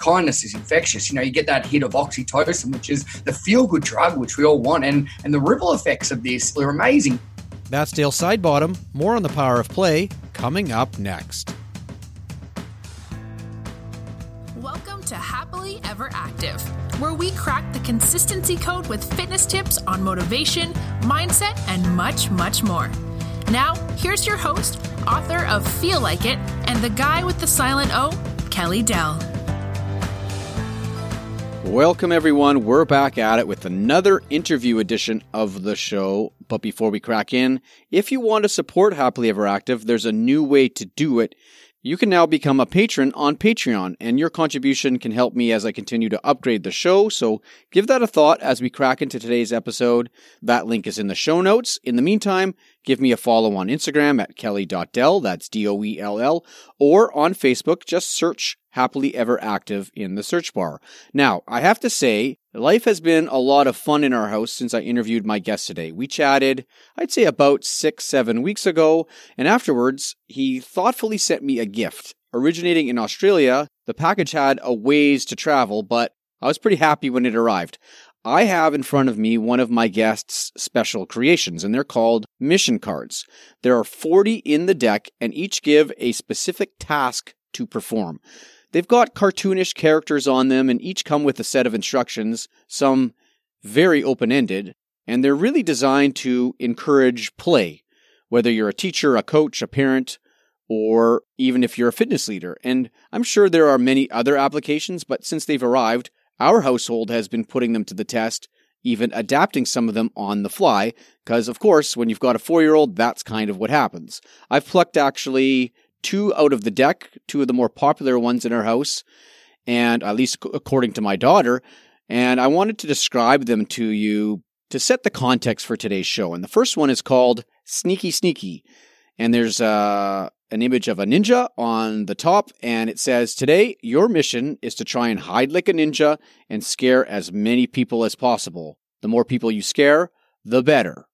kindness is infectious. You know, you get that hit of oxytocin, which is the feel good drug, which we all want. And, and the ripple effects of this are amazing. That's Dale Sidebottom. More on the power of play coming up next. Welcome to Happily Ever Active, where we crack the consistency code with fitness tips on motivation, mindset, and much, much more. Now, here's your host, author of Feel Like It, and the guy with the silent O, Kelly Doell. Welcome, everyone. We're back at it with another interview edition of the show. But before we crack in, if you want to support Happily Ever Active, there's a new way to do it. You can now become a patron on Patreon, and your contribution can help me as I continue to upgrade the show. So give that a thought as we crack into today's episode. That link is in the show notes. In the meantime, give me a follow on Instagram at kelly.doell, that's D O E L L, or on Facebook, just search Happily Ever Active in the search bar. Now, I have to say, life has been a lot of fun in our house since I interviewed my guest today. We chatted, I'd say about six, seven weeks ago, and afterwards, he thoughtfully sent me a gift. Originating in Australia, the package had a ways to travel, but I was pretty happy when it arrived. I have in front of me one of my guest's special creations, and they're called mission cards. There are 40 in the deck, and each give a specific task to perform. They've got cartoonish characters on them and each come with a set of instructions, some very open ended, and they're really designed to encourage play, whether you're a teacher, a coach, a parent, or even if you're a fitness leader. And I'm sure there are many other applications, but since they've arrived, our household has been putting them to the test, even adapting some of them on the fly, because of course, when you've got a four year old, that's kind of what happens. I've plucked actually two out of the deck, two of the more popular ones in our house, and at least according to my daughter. And I wanted to describe them to you to set the context for today's show. And the first one is called Sneaky Sneaky. And there's uh, an image of a ninja on the top, and it says, Today, your mission is to try and hide like a ninja and scare as many people as possible. The more people you scare, the better.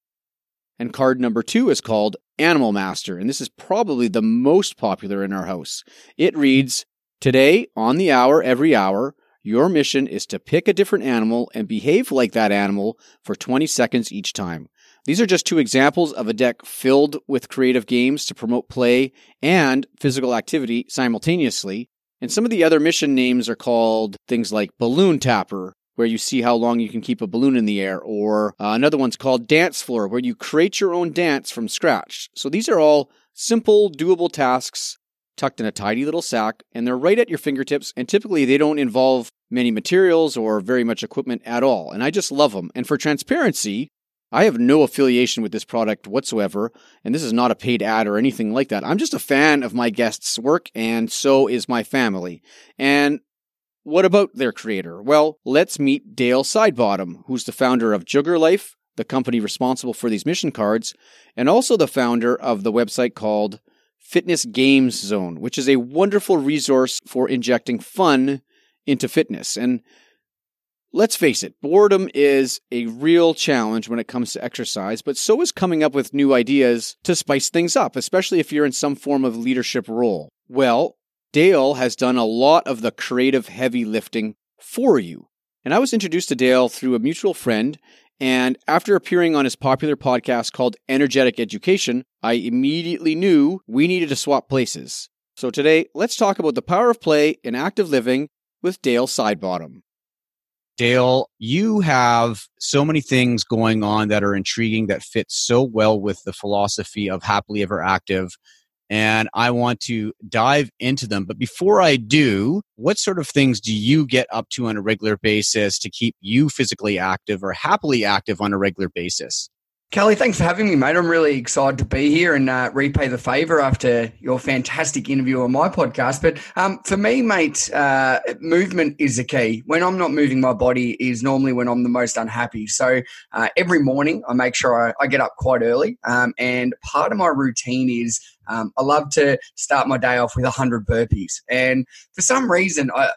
And card number two is called Animal Master, and this is probably the most popular in our house. It reads Today, on the hour, every hour, your mission is to pick a different animal and behave like that animal for 20 seconds each time. These are just two examples of a deck filled with creative games to promote play and physical activity simultaneously. And some of the other mission names are called things like Balloon Tapper, where you see how long you can keep a balloon in the air, or uh, another one's called Dance Floor, where you create your own dance from scratch. So these are all simple, doable tasks tucked in a tidy little sack, and they're right at your fingertips, and typically they don't involve many materials or very much equipment at all. And I just love them. And for transparency, I have no affiliation with this product whatsoever, and this is not a paid ad or anything like that. I'm just a fan of my guests' work, and so is my family. And what about their creator? Well, let's meet Dale Sidebottom, who's the founder of Jugar Life, the company responsible for these mission cards, and also the founder of the website called Fitness Games Zone, which is a wonderful resource for injecting fun into fitness. And let's face it, boredom is a real challenge when it comes to exercise, but so is coming up with new ideas to spice things up, especially if you're in some form of leadership role. Well, Dale has done a lot of the creative heavy lifting for you. And I was introduced to Dale through a mutual friend. And after appearing on his popular podcast called Energetic Education, I immediately knew we needed to swap places. So today, let's talk about the power of play in active living with Dale Sidebottom. Dale, you have so many things going on that are intriguing that fit so well with the philosophy of happily ever active and I want to dive into them. But before I do, what sort of things do you get up to on a regular basis to keep you physically active or happily active on a regular basis? Kelly, thanks for having me, mate. I'm really excited to be here and uh, repay the favour after your fantastic interview on my podcast. But um, for me, mate, uh, movement is the key. When I'm not moving my body is normally when I'm the most unhappy. So uh, every morning I make sure I, I get up quite early. Um, and part of my routine is um, I love to start my day off with 100 burpees. And for some reason, I,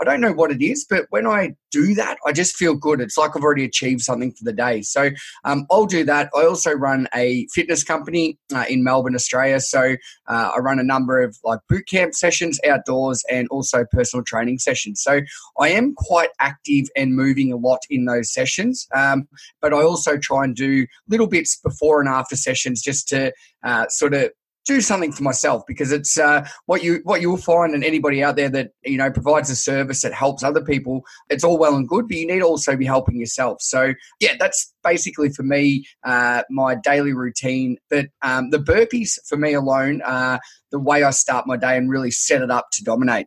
I don't know what it is, but when I do that, I just feel good. It's like I've already achieved something for the day. So um, I'll do that. I also run a fitness company uh, in Melbourne, Australia. So uh, I run a number of like boot camp sessions outdoors and also personal training sessions. So I am quite active and moving a lot in those sessions. Um, but I also try and do little bits before and after sessions just to uh, sort of do something for myself because it's uh, what you what you'll find and anybody out there that you know provides a service that helps other people it's all well and good but you need to also be helping yourself. So yeah that's basically for me uh, my daily routine. But um, the burpees for me alone are the way i start my day and really set it up to dominate.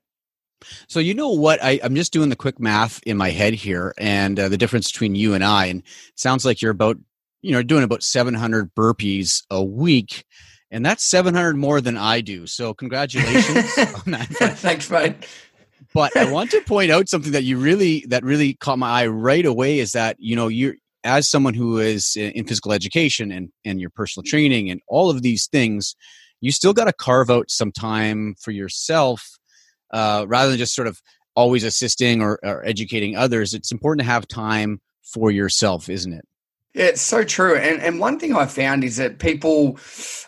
So you know what? I, am just doing the quick math in my head here, and uh, the difference between you and I, and sounds like you're about, you know, doing about 700 burpees a week, and that's 700 more than I do. So congratulations on that. Thanks, mate. but I want to point out something that you really that really caught my eye right away is that you know you're as someone who is in physical education and and your personal training and all of these things, you still got to carve out some time for yourself uh, rather than just sort of always assisting or, or educating others. It's important to have time for yourself, isn't it? Yeah, it's so true. And and one thing I found is that people,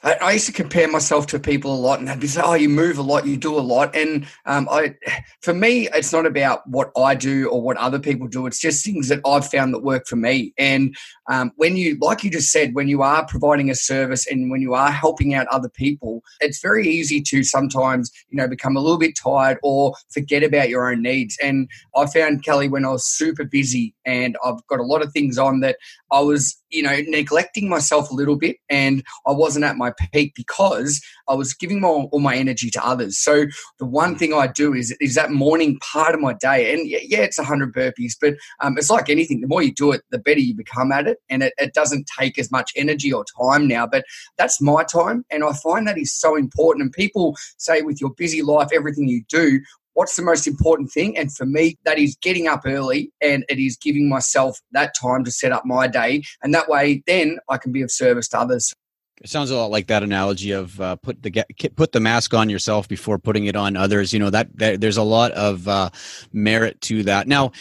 I, I, used to compare myself to people a lot, and they'd be saying, "Oh, you move a lot, you do a lot." And um, I, for me, it's not about what I do or what other people do. It's just things that I've found that work for me. And um, when you, like you just said, when you are providing a service and when you are helping out other people, it's very easy to sometimes, you know, become a little bit tired or forget about your own needs. And I found Kelly when I was super busy and I've got a lot of things on that I was, you know, neglecting myself a little bit and I wasn't at my peak because I was giving more, all my energy to others. So the one thing I do is is that morning part of my day, and yeah, it's 100 burpees, but um, it's like anything. The more you do it, the better you become at it, and it, it doesn't take as much energy or time now. But that's my time, and I find that is so important. And people say with your busy life, everything you do, what's the most important thing? And for me, that is getting up early and it is giving myself that time to set up my day. And that way, then I can be of service to others. It sounds a lot like that analogy of uh, put the put the mask on yourself before putting it on others. You know that, that there's a lot of uh, merit to that. Now,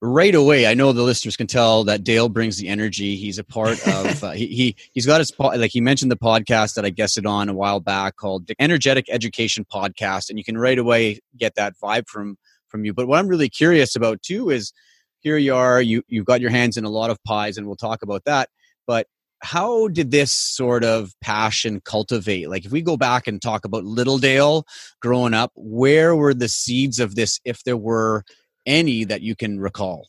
right away, I know the listeners can tell that Dale brings the energy. He's a part of. Uh, he, he he's got his like he mentioned the podcast that I guested on a while back called the Energetic Education Podcast, and you can right away get that vibe from from you. But what I'm really curious about too is here you are. You you've got your hands in a lot of pies, and we'll talk about that. But how did this sort of passion cultivate? Like, if we go back and talk about Little Dale growing up, where were the seeds of this, if there were any that you can recall?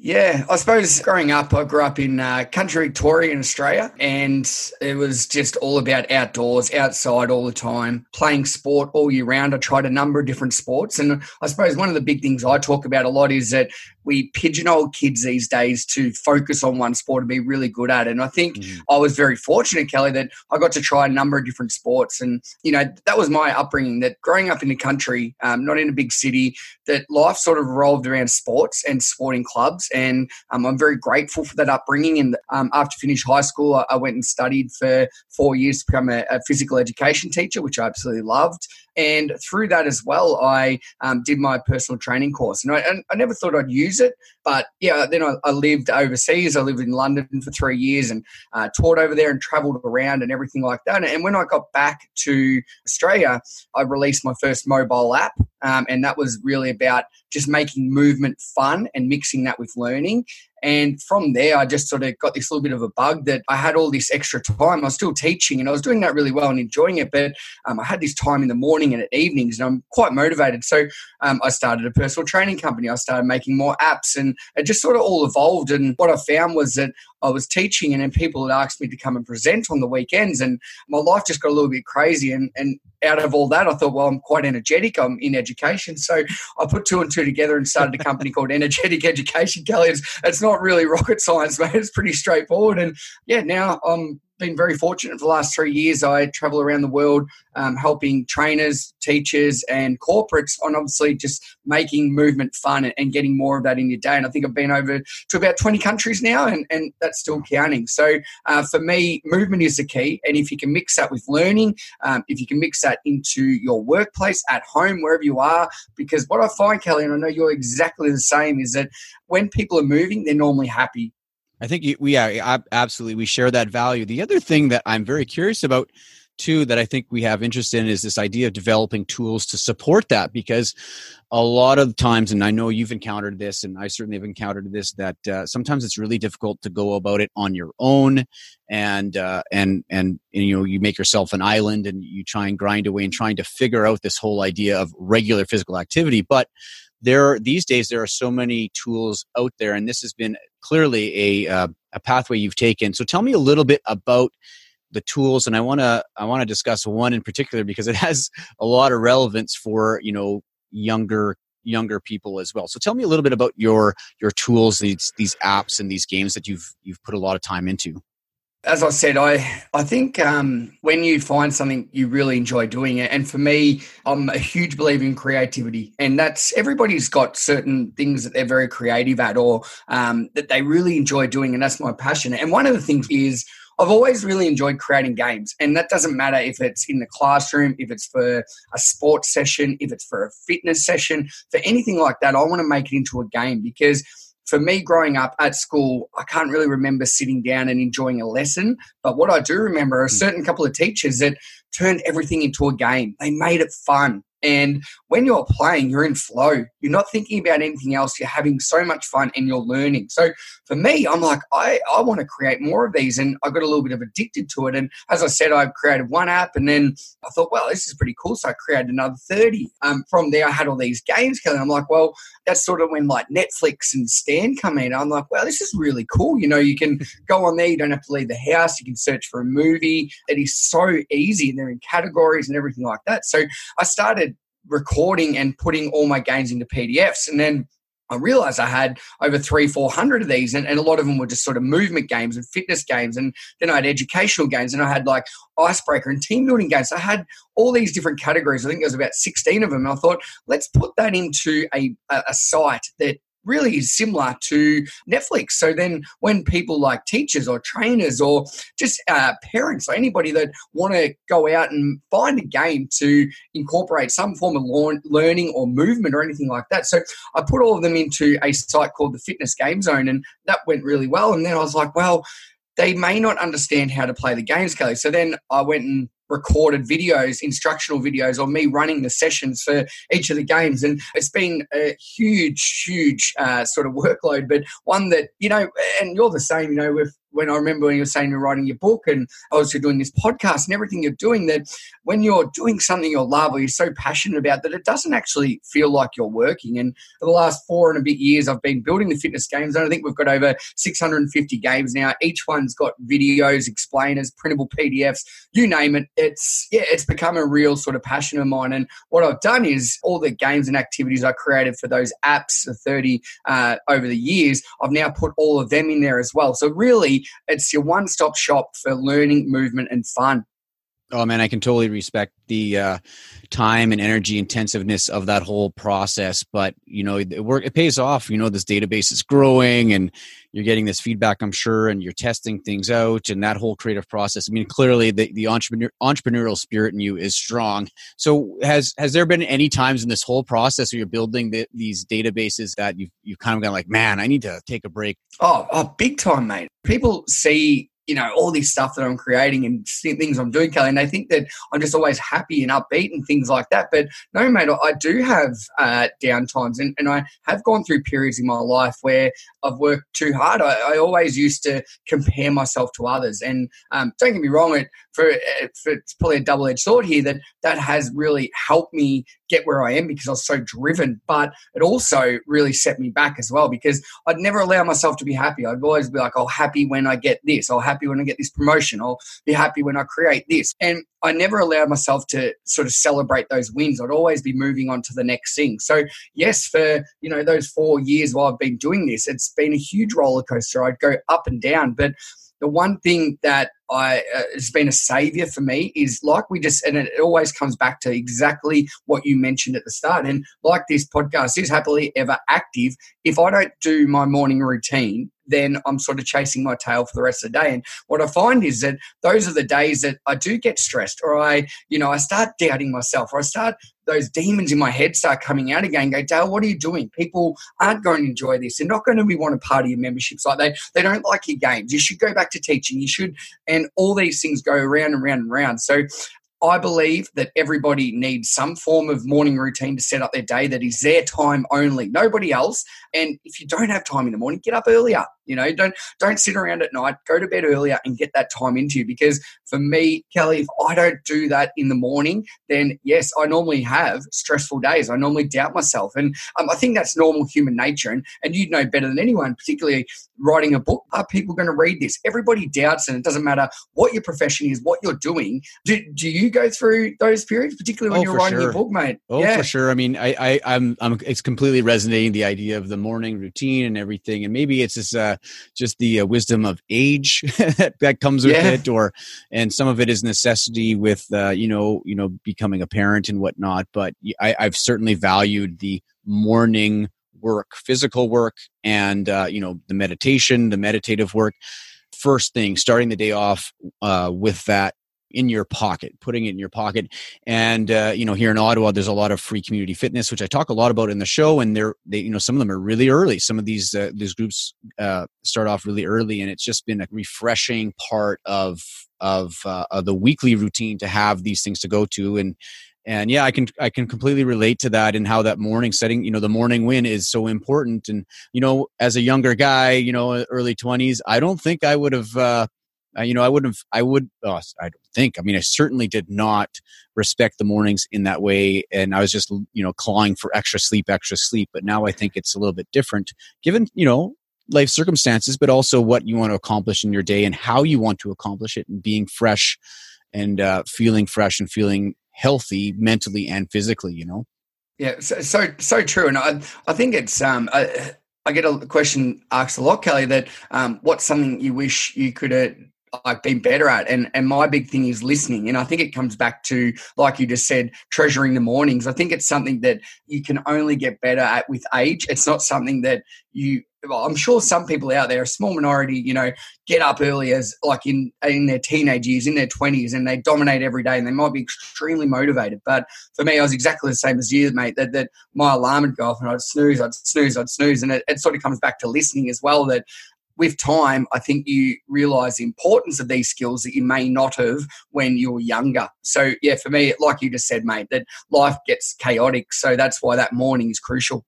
Yeah, I suppose growing up, I grew up in uh, country Victoria in Australia, and it was just all about outdoors, outside all the time, playing sport all year round. I tried a number of different sports, and I suppose one of the big things I talk about a lot is that we pigeonhole kids these days to focus on one sport and be really good at it. And I think mm. I was very fortunate, Kelly, that I got to try a number of different sports. And, you know, that was my upbringing that growing up in the country, um, not in a big city, that life sort of revolved around sports and sporting clubs. And um, I'm very grateful for that upbringing. And um, after finish high school, I, I, went and studied for four years to become a, a physical education teacher, which I absolutely loved. And through that as well, I um, did my personal training course. And I, and I, never thought I'd use it, but yeah, then I, I, lived overseas. I lived in London for three years and uh, taught over there and traveled around and everything like that. And when I got back to Australia, I released my first mobile app. Um, and that was really about just making movement fun and mixing that with learning. And from there, I just sort of got this little bit of a bug that I had all this extra time. I was still teaching and I was doing that really well and enjoying it, but um, I had this time in the morning and at evenings, and I'm quite motivated. So um, I started a personal training company. I started making more apps, and it just sort of all evolved. And what I found was that I was teaching, and then people had asked me to come and present on the weekends, and my life just got a little bit crazy. And, and out of all that, I thought, well, I'm quite energetic. I'm in education. So I put two and two together and started a company called Energetic Education. Kelly, it's, it's not really rocket science, mate. It's pretty straightforward. And yeah, now I'm been very fortunate for the last three years. I travel around the world um, helping trainers, teachers, and corporates on obviously just making movement fun and, getting more of that in your day. And I think I've been over to about 20 countries now, and, and that's still counting. So uh, for me, movement is the key. And if you can mix that with learning, um, if you can mix that into your workplace, at home, wherever you are, because what I find, Kelly, and I know you're exactly the same, is that when people are moving, they're normally happy. I think we yeah absolutely we share that value. The other thing that I'm very curious about too that I think we have interest in is this idea of developing tools to support that because a lot of times and I know you've encountered this and I certainly have encountered this that uh, sometimes it's really difficult to go about it on your own and uh, and and you know you make yourself an island and you try and grind away and trying to figure out this whole idea of regular physical activity but there are, these days there are so many tools out there and this has been clearly a uh, a pathway you've taken. So tell me a little bit about the tools and i want to i want to discuss one in particular because it has a lot of relevance for you know younger younger people as well. So tell me a little bit about your your tools these these apps and these games that you've you've put a lot of time into as I said, I I think um, when you find something you really enjoy doing it, and for me, I'm a huge believer in creativity, and that's everybody's got certain things that they're very creative at, or um, that they really enjoy doing, and that's my passion. And one of the things is I've always really enjoyed creating games, and that doesn't matter if it's in the classroom, if it's for a sports session, if it's for a fitness session, for anything like that. I want to make it into a game because for me growing up at school, I can't really remember sitting down and enjoying a lesson. But what I do remember are a hmm. certain couple of teachers that turned everything into a game. They made it fun. And when you're playing, you're in flow. You're not thinking about anything else. You're having so much fun and you're learning. So for me, I'm like, I, I want to create more of these. And I got a little bit of addicted to it. And as I said, I created one app and then I thought, well, this is pretty cool. So I created another 30. Um, from there, I had all these games coming. I'm like, well, that's sort of when like Netflix and Stan come in. I'm like, wow, this is really cool. You know, you can go on there. You don't have to leave the house. You can search for a movie. It is so easy. And they're in categories and everything like that. So I started recording and putting all my games into PDFs. And then I realized I had over three, 400 of these, and, and, a lot of them were just sort of movement games and fitness games. And then I had educational games, and I had like icebreaker and team building games. I had all these different categories. I think there was about 16 of them. And I thought, let's put that into a, a site that really is similar to Netflix. So then when people like teachers or trainers or just uh, parents or anybody that want to go out and find a game to incorporate some form of learning or movement or anything like that. So I put all of them into a site called the Fitness Game Zone and that went really well. And then I was like, well, they may not understand how to play the games, Kelly. So then I went and recorded videos, instructional videos, or me running the sessions for each of the games. And it's been a huge, huge uh, sort of workload, but one that, you know, and you're the same, you know, with when I remember when you were saying you're writing your book and obviously doing this podcast and everything you're doing, that when you're doing something you love or you're so passionate about that it doesn't actually feel like you're working. And for the last four and a bit years, I've been building the fitness games. And I think we've got over 650 games now. Each one's got videos, explainers, printable PDFs, you name it. It's, yeah, it's become a real sort of passion of mine. And what I've done is all the games and activities I created for those apps, the 30 uh, over the years, I've now put all of them in there as well. So really, it's your one stop shop for learning, movement, and fun. Oh man, I can totally respect the uh, time and energy intensiveness of that whole process, but you know, it, work, it pays off. You know, this database is growing, and you're getting this feedback, I'm sure, and you're testing things out, and that whole creative process. I mean, clearly, the, the entrepreneur, entrepreneurial spirit in you is strong. So, has has there been any times in this whole process where you're building the, these databases that you've you've kind of gone like, man, I need to take a break? Oh, oh, big time, mate. People see you know all this stuff that I'm creating and things I'm doing, Kelly. And they think that I'm just always happy and upbeat and things like that. But no, mate, I do have uh, down times, and, and I have gone through periods in my life where I've worked too hard. I, I always used to compare myself to others, and um, don't get me wrong, it for, it's probably a double edged sword here that that has really helped me get where I am because I was so driven, but it also really set me back as well because I'd never allow myself to be happy. I'd always be like, "Oh, happy when I get this. I'll happy when I get this promotion. I'll be happy when I create this." And I never allowed myself to sort of celebrate those wins. I'd always be moving on to the next thing. So yes, for you know those four years while I've been doing this, it's been a huge roller coaster. I'd go up and down, but the one thing that I uh, has been a savior for me is like we just and it always comes back to exactly what you mentioned at the start and like this podcast is happily ever active. If I don't do my morning routine then I'm sort of chasing my tail for the rest of the day. And what I find is that those are the days that I do get stressed or I, you know, I start doubting myself or I start those demons in my head start coming out again. Go, Dale, what are you doing? People aren't going to enjoy this. They're not going to be want to part of your memberships. Like they, they don't like your games. You should go back to teaching. You should, and all these things go around and round and round. So I believe that everybody needs some form of morning routine to set up their day that is their time only, nobody else. And if you don't have time in the morning, get up earlier. You know, don't don't sit around at night. Go to bed earlier and get that time into you. Because for me, Kelly, if I don't do that in the morning, then yes, I normally have stressful days. I normally doubt myself, and um, I think that's normal human nature. And and you'd know better than anyone, particularly writing a book. Are people going to read this? Everybody doubts, and it doesn't matter what your profession is, what you're doing. Do, do you go through those periods, particularly when oh, you're writing sure. your book, mate? Oh, yeah. for sure. I mean, I, I I'm I'm it's completely resonating the idea of the morning routine and everything, and maybe it's just uh just the uh, wisdom of age that comes with yeah. it, or and some of it is necessity with uh, you know you know becoming a parent and whatnot. But I, I've certainly valued the morning work, physical work, and uh, you know the meditation, the meditative work. First thing, starting the day off uh, with that in your pocket, putting it in your pocket. And uh, you know, here in Ottawa, there's a lot of free community fitness, which I talk a lot about in the show. And they're, they, you know, some of them are really early. Some of these uh, these groups uh, start off really early, and it's just been a refreshing part of of, uh, of the weekly routine to have these things to go to. And and yeah, I can I can completely relate to that and how that morning setting, you know, the morning win is so important. And you know, as a younger guy, you know, early twenties, I don't think I would have. Uh, uh, you know, I wouldn't have, I would, oh, I don't think, I mean, I certainly did not respect the mornings in that way. And I was just, you know, clawing for extra sleep, extra sleep. But now I think it's a little bit different given, you know, life circumstances, but also what you want to accomplish in your day and how you want to accomplish it and being fresh and uh, feeling fresh and feeling healthy mentally and physically, you know? Yeah, so so, so true, and I I think it's um I, I get a question asked a lot, Kelly, that um, what's something you wish you could have I've been better at. And and my big thing is listening. And I think it comes back to, like you just said, treasuring the mornings. I think it's something that you can only get better at with age. It's not something that you well, I'm sure some people out there, a small minority, you know, get up early as like in in their teenage years, in their 20s, and they dominate every day, and they might be extremely motivated. But for me, I was exactly the same as you, mate. That that my alarm would go off, and I'd snooze, I'd snooze, I'd snooze, and it, it sort of comes back to listening as well. That with time, I think you realize the importance of these skills that you may not have when you're younger. So, yeah, for me, like you just said, mate, that life gets chaotic. So that's why that morning is crucial.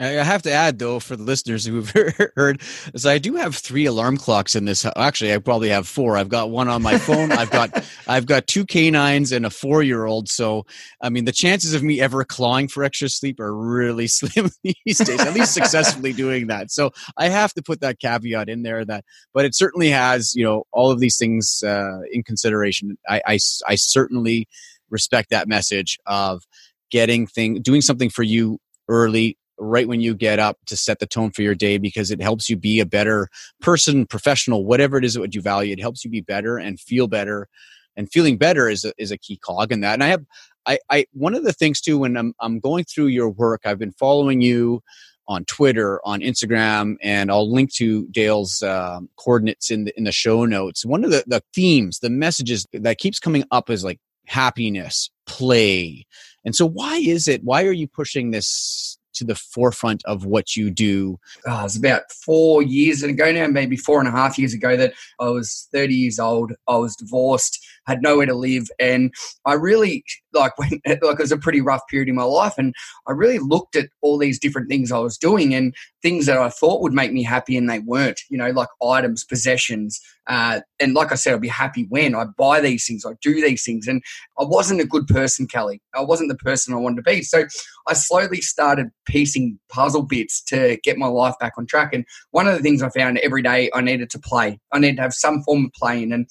I have to add, though, for the listeners who've heard, is I do have three alarm clocks in this. Actually, I probably have four. I've got one on my phone. I've got I've got two canines and a four year old. So, I mean, the chances of me ever clawing for extra sleep are really slim these days. At least successfully doing that. So, I have to put that caveat in there. That, but it certainly has, you know, all of these things uh, in consideration. I, I I certainly respect that message of getting thing doing something for you early right when you get up to set the tone for your day because it helps you be a better person, professional, whatever it is that you value. It helps you be better and feel better. And feeling better is a, is a key cog in that. And I have, I, I, one of the things too, when I'm, I'm going through your work, I've been following you on Twitter, on Instagram, and I'll link to Dale's um, coordinates in the, in the show notes. One of the, the themes, the messages that keeps coming up is like happiness, play. And so why is it, why are you pushing this to the forefront of what you do? Oh, it was about four years ago now, maybe four and a half years ago, that I was 30 years old. I was divorced, had nowhere to live, and I really like when like it was a pretty rough period in my life, and I really looked at all these different things I was doing and things that I thought would make me happy, and they weren't. You know, like items, possessions, uh, and like I said, I'd be happy when I buy these things, I do these things, and I wasn't a good person, Kelly. I wasn't the person I wanted to be. So I slowly started piecing puzzle bits to get my life back on track. And one of the things I found every day, I needed to play. I needed to have some form of playing, and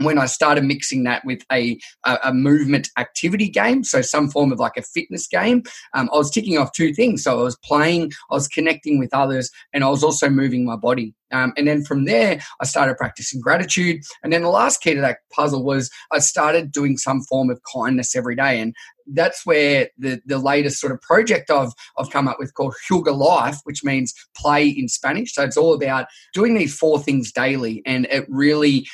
when I started mixing that with a, a, a, movement activity game, so some form of like a fitness game, um, I was ticking off two things. So I was playing, I was connecting with others, and I was also moving my body. Um, and then from there, I started practicing gratitude. And then the last key to that puzzle was I started doing some form of kindness every day. And that's where the, the latest sort of project I've, I've come up with called Jugar Life, which means play in Spanish. So it's all about doing these four things daily. And it really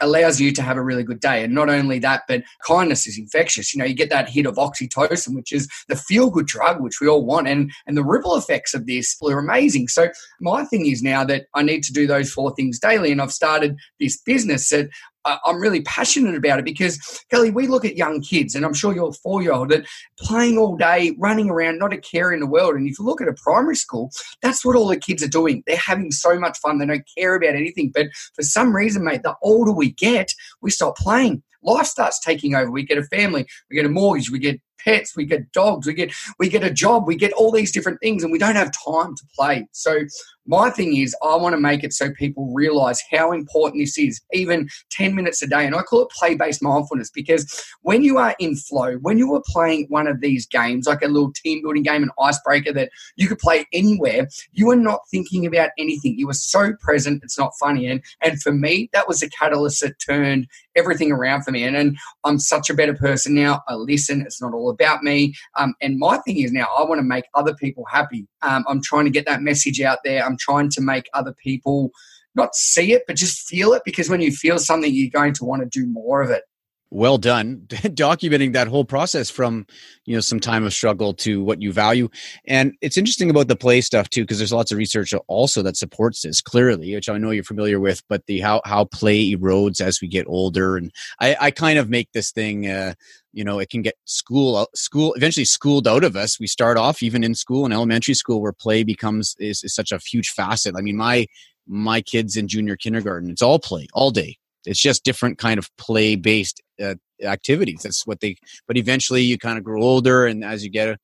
allows you to have a really good day. And not only that, but kindness is infectious. You know, you get that hit of oxytocin, which is the feel good drug, which we all want. And, and the ripple effects of this are amazing. So my thing is now that I need to do those four things daily. And I've started this business that uh, I'm really passionate about it because, Kelly, we look at young kids, and I'm sure you're a four year old that playing all day, running around, not a care in the world. And if you look at a primary school, that's what all the kids are doing. They're having so much fun. They don't care about anything. But for some reason, mate, the older we get, we stop playing. Life starts taking over. We get a family, we get a mortgage, we get pets, we get dogs, we get we get a job, we get all these different things, and we don't have time to play. So my thing is, I want to make it so people realize how important this is, even 10 minutes a day. And I call it play based mindfulness because when you are in flow, when you are playing one of these games, like a little team building game, an icebreaker that you could play anywhere, you are not thinking about anything. You are so present, it's not funny. And, and for me, that was a catalyst that turned everything around for me. And, and I'm such a better person now. I listen, it's not all about me. Um, and my thing is now, I want to make other people happy. Um, I'm trying to get that message out there. I'm trying to make other people not see it, but just feel it because when you feel something, you're going to want to do more of it well done documenting that whole process from you know some time of struggle to what you value. And it's interesting about the play stuff too because there's lots of research also that supports this clearly which i know you're familiar with but the how how play erodes as we get older. And i i kind of make this thing uh you know it can get school uh, school eventually schooled out of us. We start off even in school in elementary school where play becomes is, is such a huge facet. I mean my my kids in junior kindergarten it's all play all day it's just different kind of play based uh, activities. That's what they but eventually you kind of grow older and as you get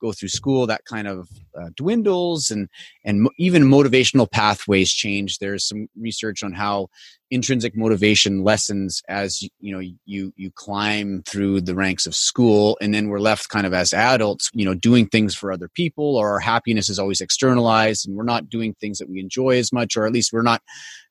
go through school that kind of uh, dwindles and and even motivational pathways change. There's some research on how intrinsic motivation lessens as you know you you climb through the ranks of school and then we're left kind of as adults you know doing things for other people or our happiness is always externalized and we're not doing things that we enjoy as much or at least we're not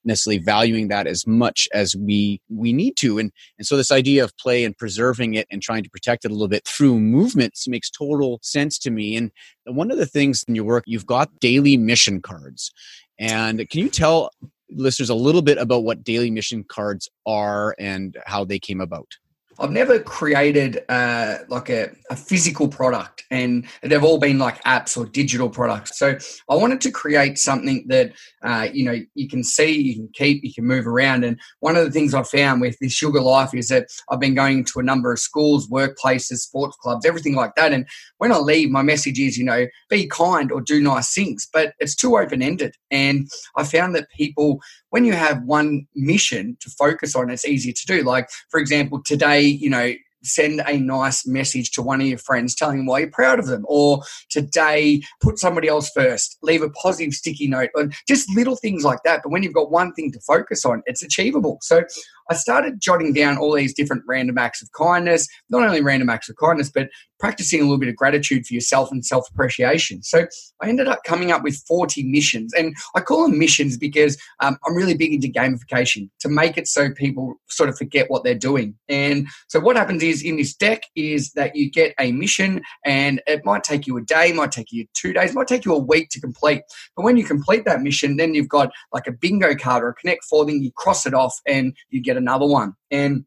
necessarily valuing that as much as we we need to. And and so this idea of play and preserving it and trying to protect it a little bit through movements makes total sense to me. And one of the things in your work you've got daily mission cards. And can you tell listeners a little bit about what daily mission cards are and how they came about? I've never created uh, like a, a, physical product, and they've all been like apps or digital products. So I wanted to create something that uh, you know you can see, you can keep, you can move around. And one of the things I found with this Jugar Life is that I've been going to a number of schools, workplaces, sports clubs, everything like that. And when I leave, my message is, you know, be kind or do nice things, but it's too open ended. And I found that people when you have one mission to focus on, it's easier to do. Like, for example, today, you know, send a nice message to one of your friends telling them why you're proud of them or today put somebody else first leave a positive sticky note or just little things like that but when you've got one thing to focus on it's achievable so I started jotting down all these different random acts of kindness, not only random acts of kindness, but practicing a little bit of gratitude for yourself and self appreciation. So I ended up coming up with 40 missions. And I call them missions because um, I'm really big into gamification to make it so people sort of forget what they're doing. And so what happens is in this deck is that you get a mission and it might take you a day, might take you two days, might take you a week to complete. But when you complete that mission, then you've got like a bingo card or a Connect Four thing, you cross it off and you get another one. And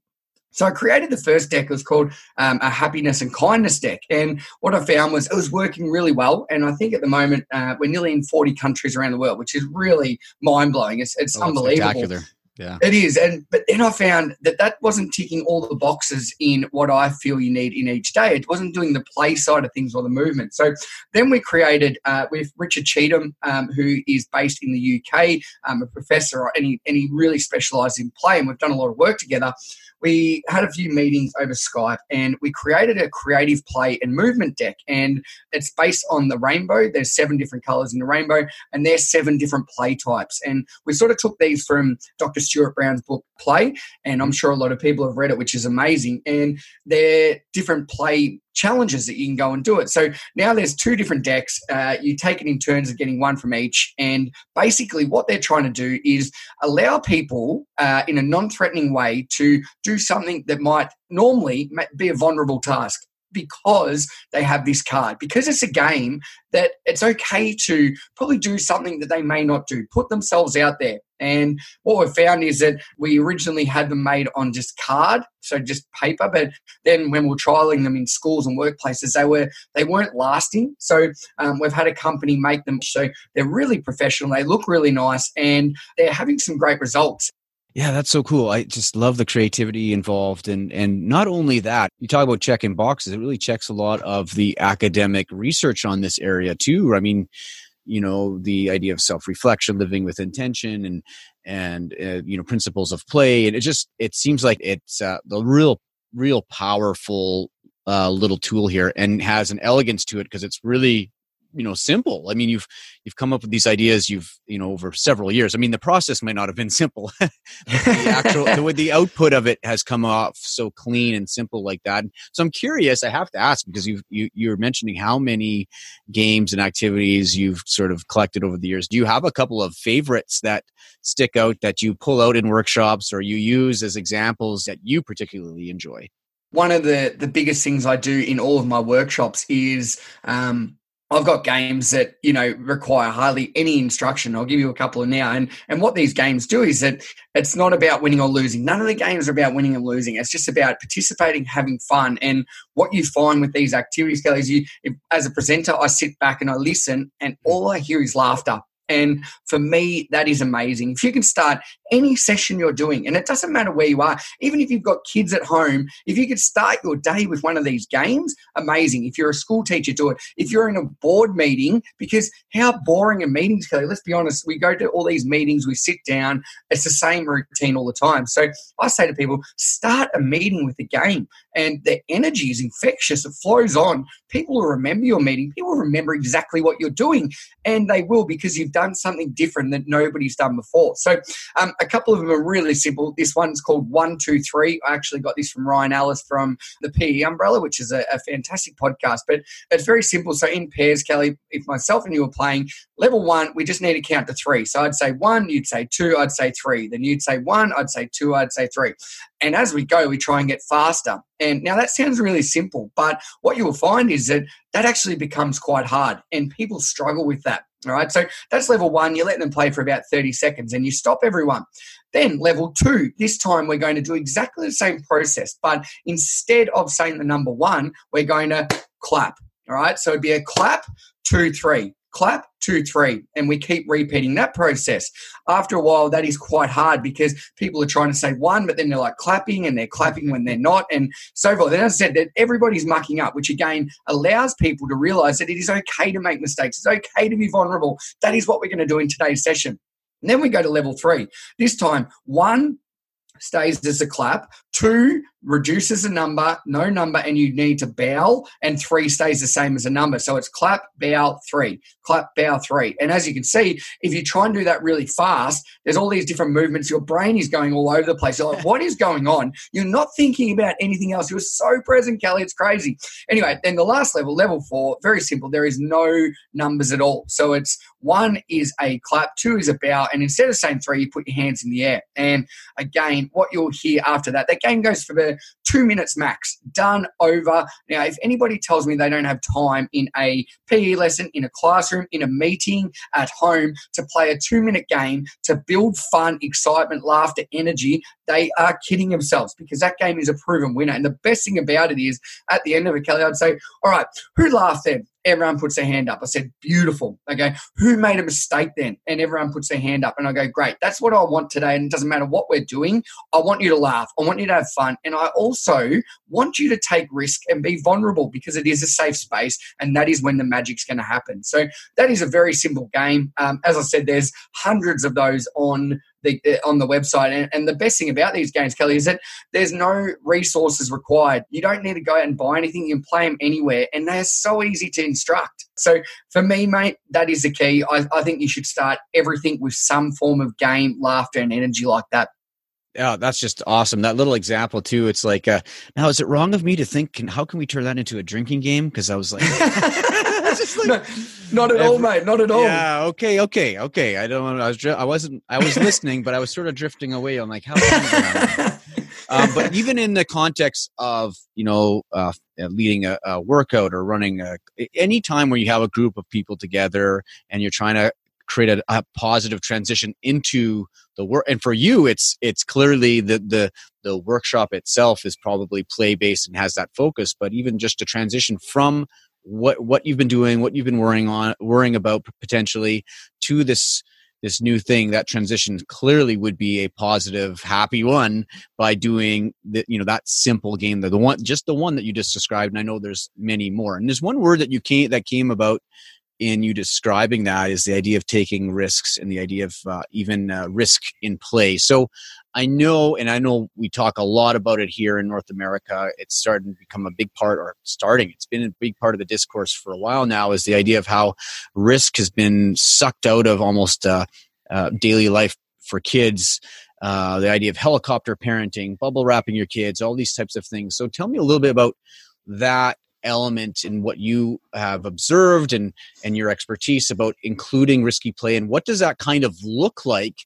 so I created the first deck. It was called um, a happiness and kindness deck. And what I found was it was working really well. And I think at the moment uh, we're nearly in 40 countries around the world, which is really mind blowing. It's, it's oh, unbelievable. Yeah. It is. And but then I found that that wasn't ticking all the boxes in what I feel you need in each day. It wasn't doing the play side of things or the movement. So then we created uh, with Richard Cheetham, um, who is based in the UK, um, a professor, and he, and he really specializes in play. And we've done a lot of work together we had a few meetings over Skype and we created a creative play and movement deck. And it's based on the rainbow. There's seven different colors in the rainbow, and there's seven different play types. And we sort of took these from Dr. Stuart Brown's book, Play, and I'm sure a lot of people have read it, which is amazing. And they're different play challenges that you can go and do it. So now there's two different decks. Uh, you take it in turns of getting one from each. And basically, what they're trying to do is allow people uh, in a non threatening way to do something that might normally be a vulnerable task because they have this card. Because it's a game that it's okay to probably do something that they may not do, put themselves out there. And what we've found is that we originally had them made on just card, so just paper, but then when we we're trialing them in schools and workplaces, they were they weren't lasting. So um, we've had a company make them so they're really professional, they look really nice, and they're having some great results. Yeah, that's so cool. I just love the creativity involved and and not only that, you talk about checking boxes, it really checks a lot of the academic research on this area too. I mean, you know, the idea of self-reflection, living with intention and and uh, you know, principles of play and it just it seems like it's uh, the real real powerful uh, little tool here and has an elegance to it because it's really you know simple. I mean you've you've come up with these ideas you've you know over several years. I mean the process might not have been simple the actual the, the output of it has come off so clean and simple like that. So i'm curious i have to ask because you've you, you're mentioning how many games and activities you've sort of collected over the years. Do you have a couple of favorites that stick out that you pull out in workshops or you use as examples that you particularly enjoy? One of the the biggest things I do in all of my workshops is um, I've got games that you know require hardly any instruction. I'll give you a couple of now, and and what these games do is that it's not about winning or losing. None of the games are about winning and losing. It's just about participating, having fun, and what you find with these activities, Kelly, is you if, as a presenter, I sit back and I listen, and all I hear is laughter. And for me, that is amazing. If you can start any session you're doing, and it doesn't matter where you are, even if you've got kids at home, if you could start your day with one of these games, amazing. If you're a school teacher, do it. If you're in a board meeting, because how boring are meetings, Kelly? Let's be honest. We go to all these meetings, we sit down, it's the same routine all the time. So I say to people, start a meeting with a game, and the energy is infectious. It flows on. People will remember your meeting. People will remember exactly what you're doing, and they will because you've done something different that nobody's done before. So, um, a couple of them are really simple. This one's called One Two Three. I actually got this from Ryan Ellis from the PE Umbrella, which is a, a fantastic podcast. But it's very simple. So in pairs, Kelly, if myself and you were playing level one, we just need to count to three. So I'd say one, you'd say two, I'd say three. Then you'd say one, I'd say two, I'd say three. And as we go, we try and get faster. And now that sounds really simple, but what you will find is that that actually becomes quite hard, and people struggle with that. All right, so that's level one. You let them play for about 30 seconds and you stop everyone. Then level two, this time we're going to do exactly the same process, but instead of saying the number one, we're going to clap. All right, so it'd be a clap, two, three clap, two, three. And we keep repeating that process. After a while, that is quite hard because people are trying to say one, but then they're like clapping and they're clapping when they're not, and so forth. And I said, that everybody's mucking up, which again allows people to realize that it is okay to make mistakes. It's okay to be vulnerable. That is what we're going to do in today's session. And then we go to level three. This time, one, stays as a clap. Two reduces a number, no number, and you need to bow. And three stays the same as a number. So it's clap, bow, three, clap, bow, three. And as you can see, if you try and do that really fast, there's all these different movements. Your brain is going all over the place. You're like, what is going on? You're not thinking about anything else. You're so present, Kelly. It's crazy. Anyway, then the last level, level four, very simple. There is no numbers at all. So it's one is a clap, two is a bow, and instead of saying three, you put your hands in the air. And again, what you'll hear after that, that game goes for two minutes max, done over. Now, if anybody tells me they don't have time in a PE lesson, in a classroom, in a meeting, at home to play a two minute game to build fun, excitement, laughter, energy, they are kidding themselves because that game is a proven winner. And the best thing about it is at the end of it, Kelly, I'd say, all right, who laughed then? Everyone puts their hand up. I said, beautiful. Okay. Who made a mistake then? And everyone puts their hand up. And I go, great. That's what I want today. And it doesn't matter what we're doing. I want you to laugh. I want you to have fun. And I also want you to take risk and be vulnerable because it is a safe space. And that is when the magic's going to happen. So that is a very simple game. Um, as I said, there's hundreds of those on the, on the website. And, and the best thing about these games, Kelly, is that there's no resources required. You don't need to go out and buy anything. You can play them anywhere, and they're so easy to instruct. So for me, mate, that is the key. I, I think you should start everything with some form of game, laughter, and energy like that. Yeah, that's just awesome. That little example too. It's like, uh, now is it wrong of me to think? Can, how can we turn that into a drinking game? Because I was like, like no, not at every, all, mate. Not at all. Yeah. Okay. Okay. Okay. I don't. I was. I wasn't. I was listening, but I was sort of drifting away. I'm like, how? um, but even in the context of you know uh, leading a, a workout or running a, any time where you have a group of people together and you're trying to create a, a positive transition into the work and for you it's it's clearly the the the workshop itself is probably play based and has that focus but even just to transition from what what you've been doing what you've been worrying on worrying about potentially to this this new thing that transition clearly would be a positive happy one by doing the you know that simple game the, the one just the one that you just described and i know there's many more and there's one word that you came that came about in you describing that is the idea of taking risks and the idea of uh, even uh, risk in play. So I know, and I know we talk a lot about it here in North America. It's starting to become a big part, or starting, it's been a big part of the discourse for a while now, is the idea of how risk has been sucked out of almost uh, uh daily life for kids. Uh, the idea of helicopter parenting, bubble wrapping your kids, all these types of things. So tell me a little bit about that element in what you have observed and and your expertise about including risky play and what does that kind of look like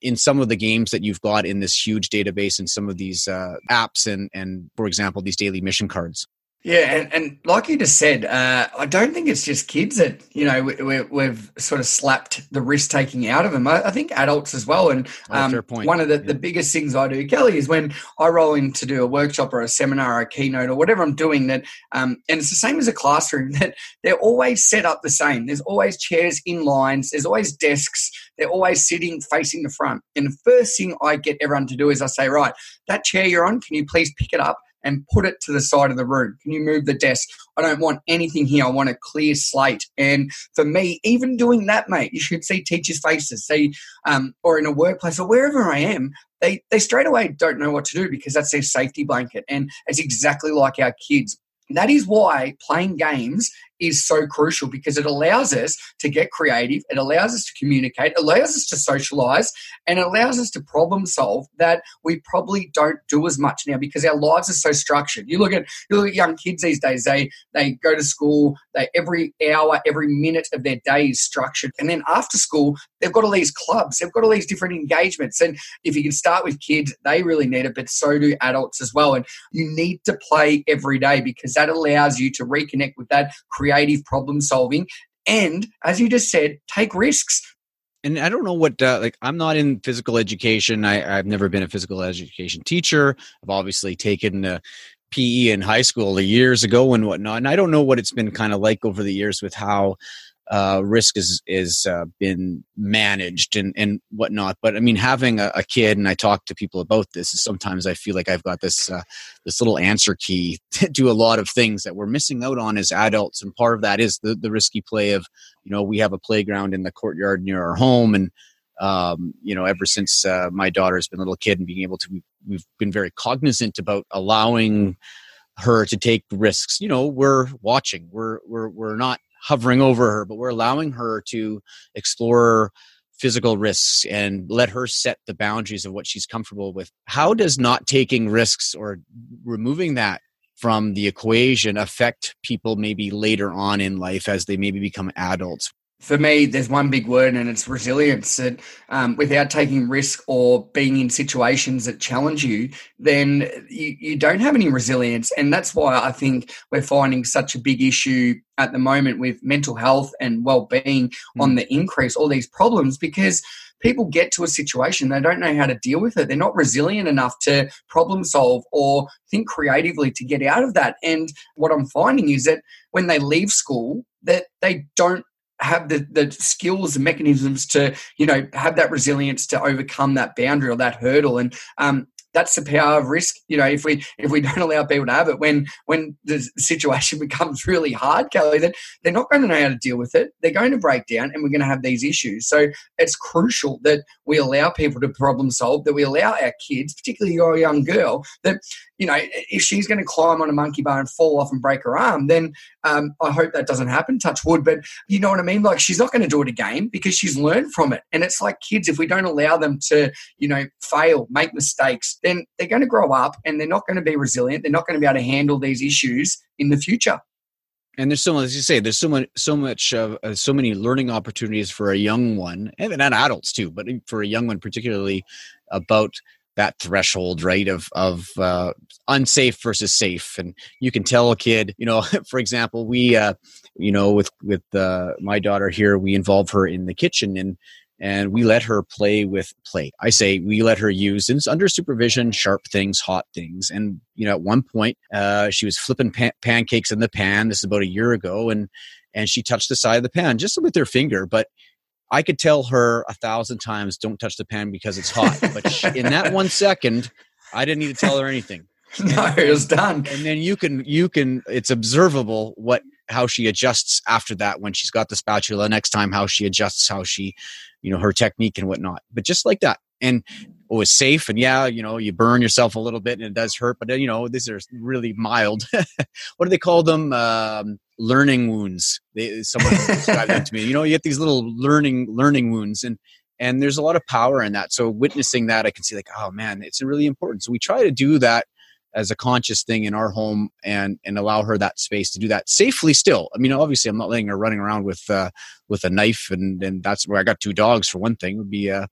in some of the games that you've got in this huge database and some of these uh, apps and and for example these daily mission cards yeah, and, and like you just said, uh, I don't think it's just kids that you know we, have sort of slapped the risk taking out of them. I, I think adults as well. And oh, um, one of the, yeah. the biggest things I do, Kelly, is when I roll in to do a workshop or a seminar or a keynote or whatever I'm doing. That um, and it's the same as a classroom. That they're always set up the same. There's always chairs in lines. There's always desks. They're always sitting facing the front. And the first thing I get everyone to do is I say, right, that chair you're on, can you please pick it up? And put it to the side of the room? Can you move the desk? I don't want anything here. I want a clear slate. And for me, even doing that, mate, you should see teachers' faces. See, um, or in a workplace or wherever I am, they they straight away don't know what to do because that's their safety blanket, and it's exactly like our kids. That is why playing games is so crucial because it allows us to get creative, it allows us to communicate, it allows us to socialize, and it allows us to problem solve that we probably don't do as much now because our lives are so structured. You look at you look at young kids these days, they they go to school, they every hour, every minute of their day is structured. And then after school, they've got all these clubs, they've got all these different engagements. And if you can start with kids, they really need it, but so do adults as well. And you need to play every day because that allows you to reconnect with that creative problem solving. And as you just said take risks. And i don't know what uh, like i'm not in physical education. I, i've never been a physical education teacher. I've obviously taken uh, pe in high school years ago and whatnot. And i don't know what it's been kind of like over the years with how uh, risk is is uh, been managed and and whatnot. But I mean, having a, a, kid, and I talk to people about this. Sometimes I feel like I've got this uh, this little answer key to a lot of things that we're missing out on as adults, and part of that is the the risky play of you know we have a playground in the courtyard near our home and. Um, you know, ever since uh, my daughter's been a little kid and being able to, we've been very cognizant about allowing her to take risks. You know, we're watching. We're we're we're not hovering over her, but we're allowing her to explore physical risks and let her set the boundaries of what she's comfortable with. How does not taking risks or removing that from the equation affect people maybe later on in life as they maybe become adults? For me, there's one big word, and it's resilience. That um, without taking risk or being in situations that challenge you, then you, you don't have any resilience. And that's why I think we're finding such a big issue at the moment with mental health and well-being mm. on the increase. All these problems because people get to a situation they don't know how to deal with it. They're not resilient enough to problem solve or think creatively to get out of that. And what I'm finding is that when they leave school, that they don't have the, the skills and mechanisms to you know have that resilience to overcome that boundary or that hurdle and um, that's the power of risk. You know, if we if we don't allow people to have it, when when the situation becomes really hard, Kelly, then they're not going to know how to deal with it. They're going to break down, and we're going to have these issues. So it's crucial that we allow people to problem solve. That we allow our kids, particularly your young girl, that you know, if she's going to climb on a monkey bar and fall off and break her arm, then um, I hope that doesn't happen. Touch wood, but you know what I mean. Like she's not going to do it again because she's learned from it. And it's like kids, if we don't allow them to, you know, fail, make mistakes, then they're going to grow up and they're not going to be resilient. They're not going to be able to handle these issues in the future and there's so much as you say there's so much so much of uh, so many learning opportunities for a young one and, and adults too but for a young one particularly about that threshold right of of uh, unsafe versus safe. And you can tell a kid you know for example we uh, you know with with uh, my daughter here we involve her in the kitchen and and we let her play with play i say we let her use and it's under supervision sharp things hot things. And you know at one point uh, she was flipping pan- pancakes in the pan. This is about a year ago and and she touched the side of the pan just with her finger. But I could tell her a thousand times, don't touch the pan because it's hot. But she, in that one second, I didn't need to tell her anything. no, it was done. And then you can, you can, it's observable what, how she adjusts after that when she's got the spatula next time, how she adjusts, how she, you know, her technique and whatnot. But just like that. And it was safe. And yeah, you know, you burn yourself a little bit and it does hurt, but you know, these are really mild. what do they call them? Um, learning wounds. They, someone described that to me. You know, you get these little learning learning wounds, and and there's a lot of power in that. So witnessing that, I can see like, oh man, it's really important. So we try to do that as a conscious thing in our home and and allow her that space to do that safely still i mean obviously i'm not letting her running around with uh with a knife and and that's where i got two dogs for one thing it would be uh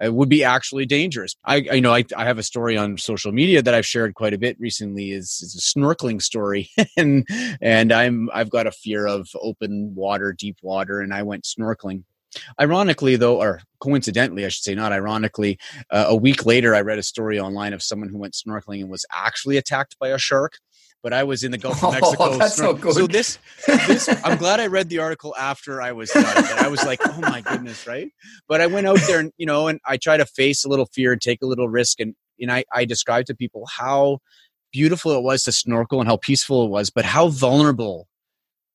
it would be actually dangerous. I, you know, I, I have a story on social media that I've shared quite a bit recently. is is a snorkeling story, and and I'm I've got a fear of open water, deep water, and I went snorkeling. Ironically, though, or coincidentally, I should say, not ironically, uh, a week later, I read a story online of someone who went snorkeling and was actually attacked by a shark but I was in the Gulf of oh, Mexico. Oh, that's so, good. so this, this, I'm glad I read the article after I was done. I was like, oh my goodness, right? But I went out there and you know, and I try to face a little fear and take a little risk, and and I I described to people how beautiful it was to snorkel and how peaceful it was, but how vulnerable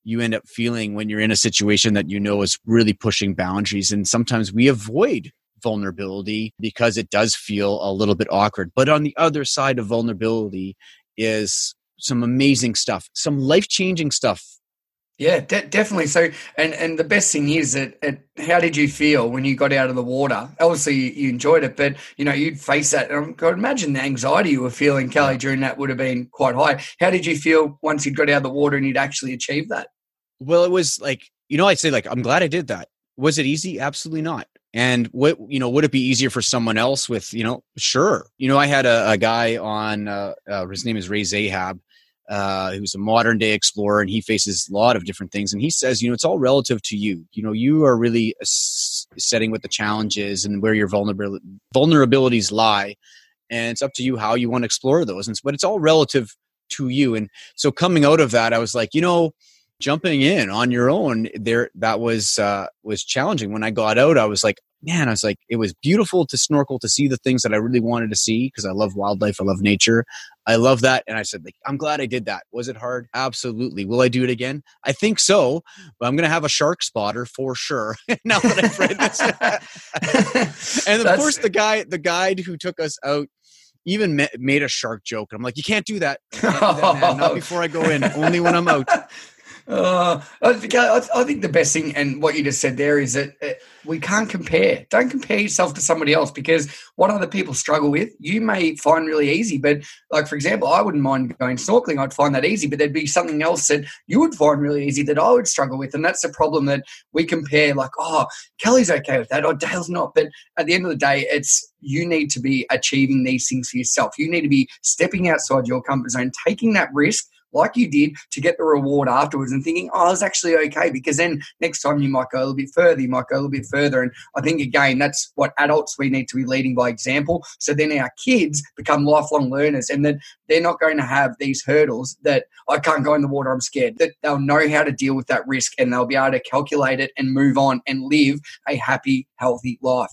you end up feeling when you're in a situation that you know is really pushing boundaries, and sometimes we avoid vulnerability because it does feel a little bit awkward. But on the other side of vulnerability is some amazing stuff, some life changing stuff. Yeah, de- definitely. So, and and the best thing is that, that, how did you feel when you got out of the water? Obviously, you, you enjoyed it, but you know you'd face that. And I could imagine the anxiety you were feeling, Kelly, during that would have been quite high. How did you feel once you'd got out of the water and you'd actually achieved that? Well, it was like you know, I'd say like I'm glad I did that. Was it easy? Absolutely not. And what you know, would it be easier for someone else with you know? Sure. You know, I had a, a guy on. Uh, uh, his name is Ray Zahab uh, who's a modern day explorer and he faces a lot of different things. And he says you know it's all relative to you. You know you are really setting what the challenge is and where your vulnerability vulnerabilities lie. And it's up to you how you want to explore those. And but it's all relative to you. And so coming out of that i was like you know jumping in on your own there that was uh was challenging. When i got out i was like man, I was like, it was beautiful to snorkel to see the things that I really wanted to see because I love wildlife, I love nature, I love that. And I said, like, I'm glad I did that. Was it hard? Absolutely. Will I do it again? I think so, but I'm going to have a shark spotter for sure. now that I've read this, and of That's... course, the guy, the guide who took us out. Even made a shark joke. I'm like, you can't do that. Can't do that Not before I go in. Only when I'm out. Uh, I, think, I, think the best thing, and what you just said there, is that uh, we can't compare. Don't compare yourself to somebody else because what other people struggle with, you may find really easy. But, like, for example, I wouldn't mind going snorkeling. I'd find that easy, but there'd be something else that you would find really easy that I would struggle with. And that's the problem that we compare, like, oh, Kelly's okay with that, or Dale's not. But at the end of the day, it's you need to be achieving these things for yourself. You need to be stepping outside your comfort zone, taking that risk like you did to get the reward afterwards and thinking, oh, was actually okay because then next time you might go a little bit further, you might go a little bit further. And I think, again, that's what adults we need to be leading by example. So then our kids become lifelong learners and that they're not going to have these hurdles that I can't go in the water, I'm scared. That they'll know how to deal with that risk and they'll be able to calculate it and move on and live a happy, healthy life.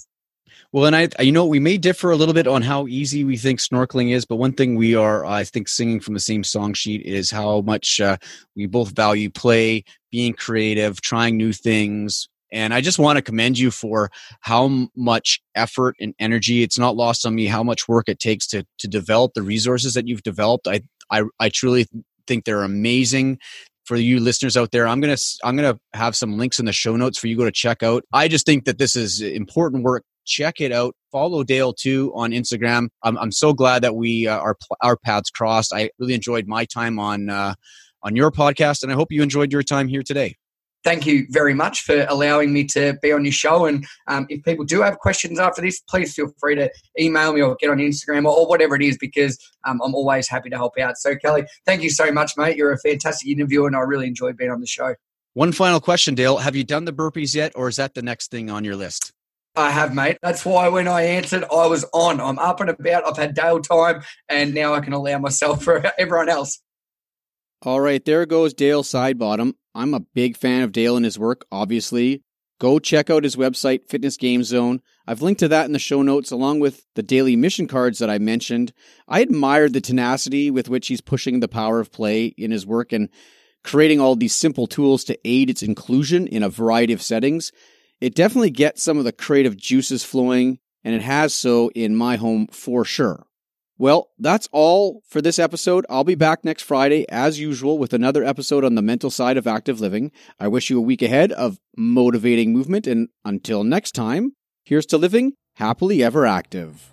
Well, and I, you know, we may differ a little bit on how easy we think snorkeling is, but one thing we are, I think, singing from the same song sheet is how much uh, we both value play, being creative, trying new things. And I just want to commend you for how much effort and energy. It's not lost on me how much work it takes to to develop the resources that you've developed. I I, I truly think they're amazing for you listeners out there i'm gonna i'm gonna have some links in the show notes for you to go to check out i just think that this is important work check it out. Follow Dale too on Instagram. I'm, I'm so glad that we uh, our our paths crossed. I really enjoyed my time on uh, on your podcast, and I hope you enjoyed your time here today. Thank you very much for allowing me to be on your show. And um, if people do have questions after this, please feel free to email me or get on Instagram or, or whatever it is, because um, I'm always happy to help out. So, Kelly, thank you so much, mate. You're a fantastic interviewer, and I really enjoyed being on the show. One final question, Dale. Have you done the burpees yet, or is that the next thing on your list? I have, mate. That's why when I answered, I was on. I'm up and about. I've had Dale time, and now I can allow myself for everyone else. All right, there goes Dale Sidebottom. I'm a big fan of Dale and his work, obviously. Go check out his website, Fitness Game Zone. I've linked to that in the show notes, along with the daily mission cards that I mentioned. I admired the tenacity with which he's pushing the power of play in his work and creating all these simple tools to aid its inclusion in a variety of settings it definitely gets some of the creative juices flowing, and it has so in my home for sure. Well, that's all for this episode. I'll be back next Friday, as usual, with another episode on the mental side of active living. I wish you a week ahead of motivating movement, and until next time, here's to living happily ever active.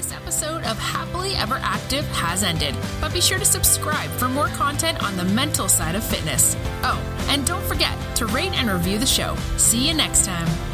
This episode of Happily Ever Active has ended, but be sure to subscribe for more content on the mental side of fitness. Oh, and don't forget to rate and review the show. See you next time.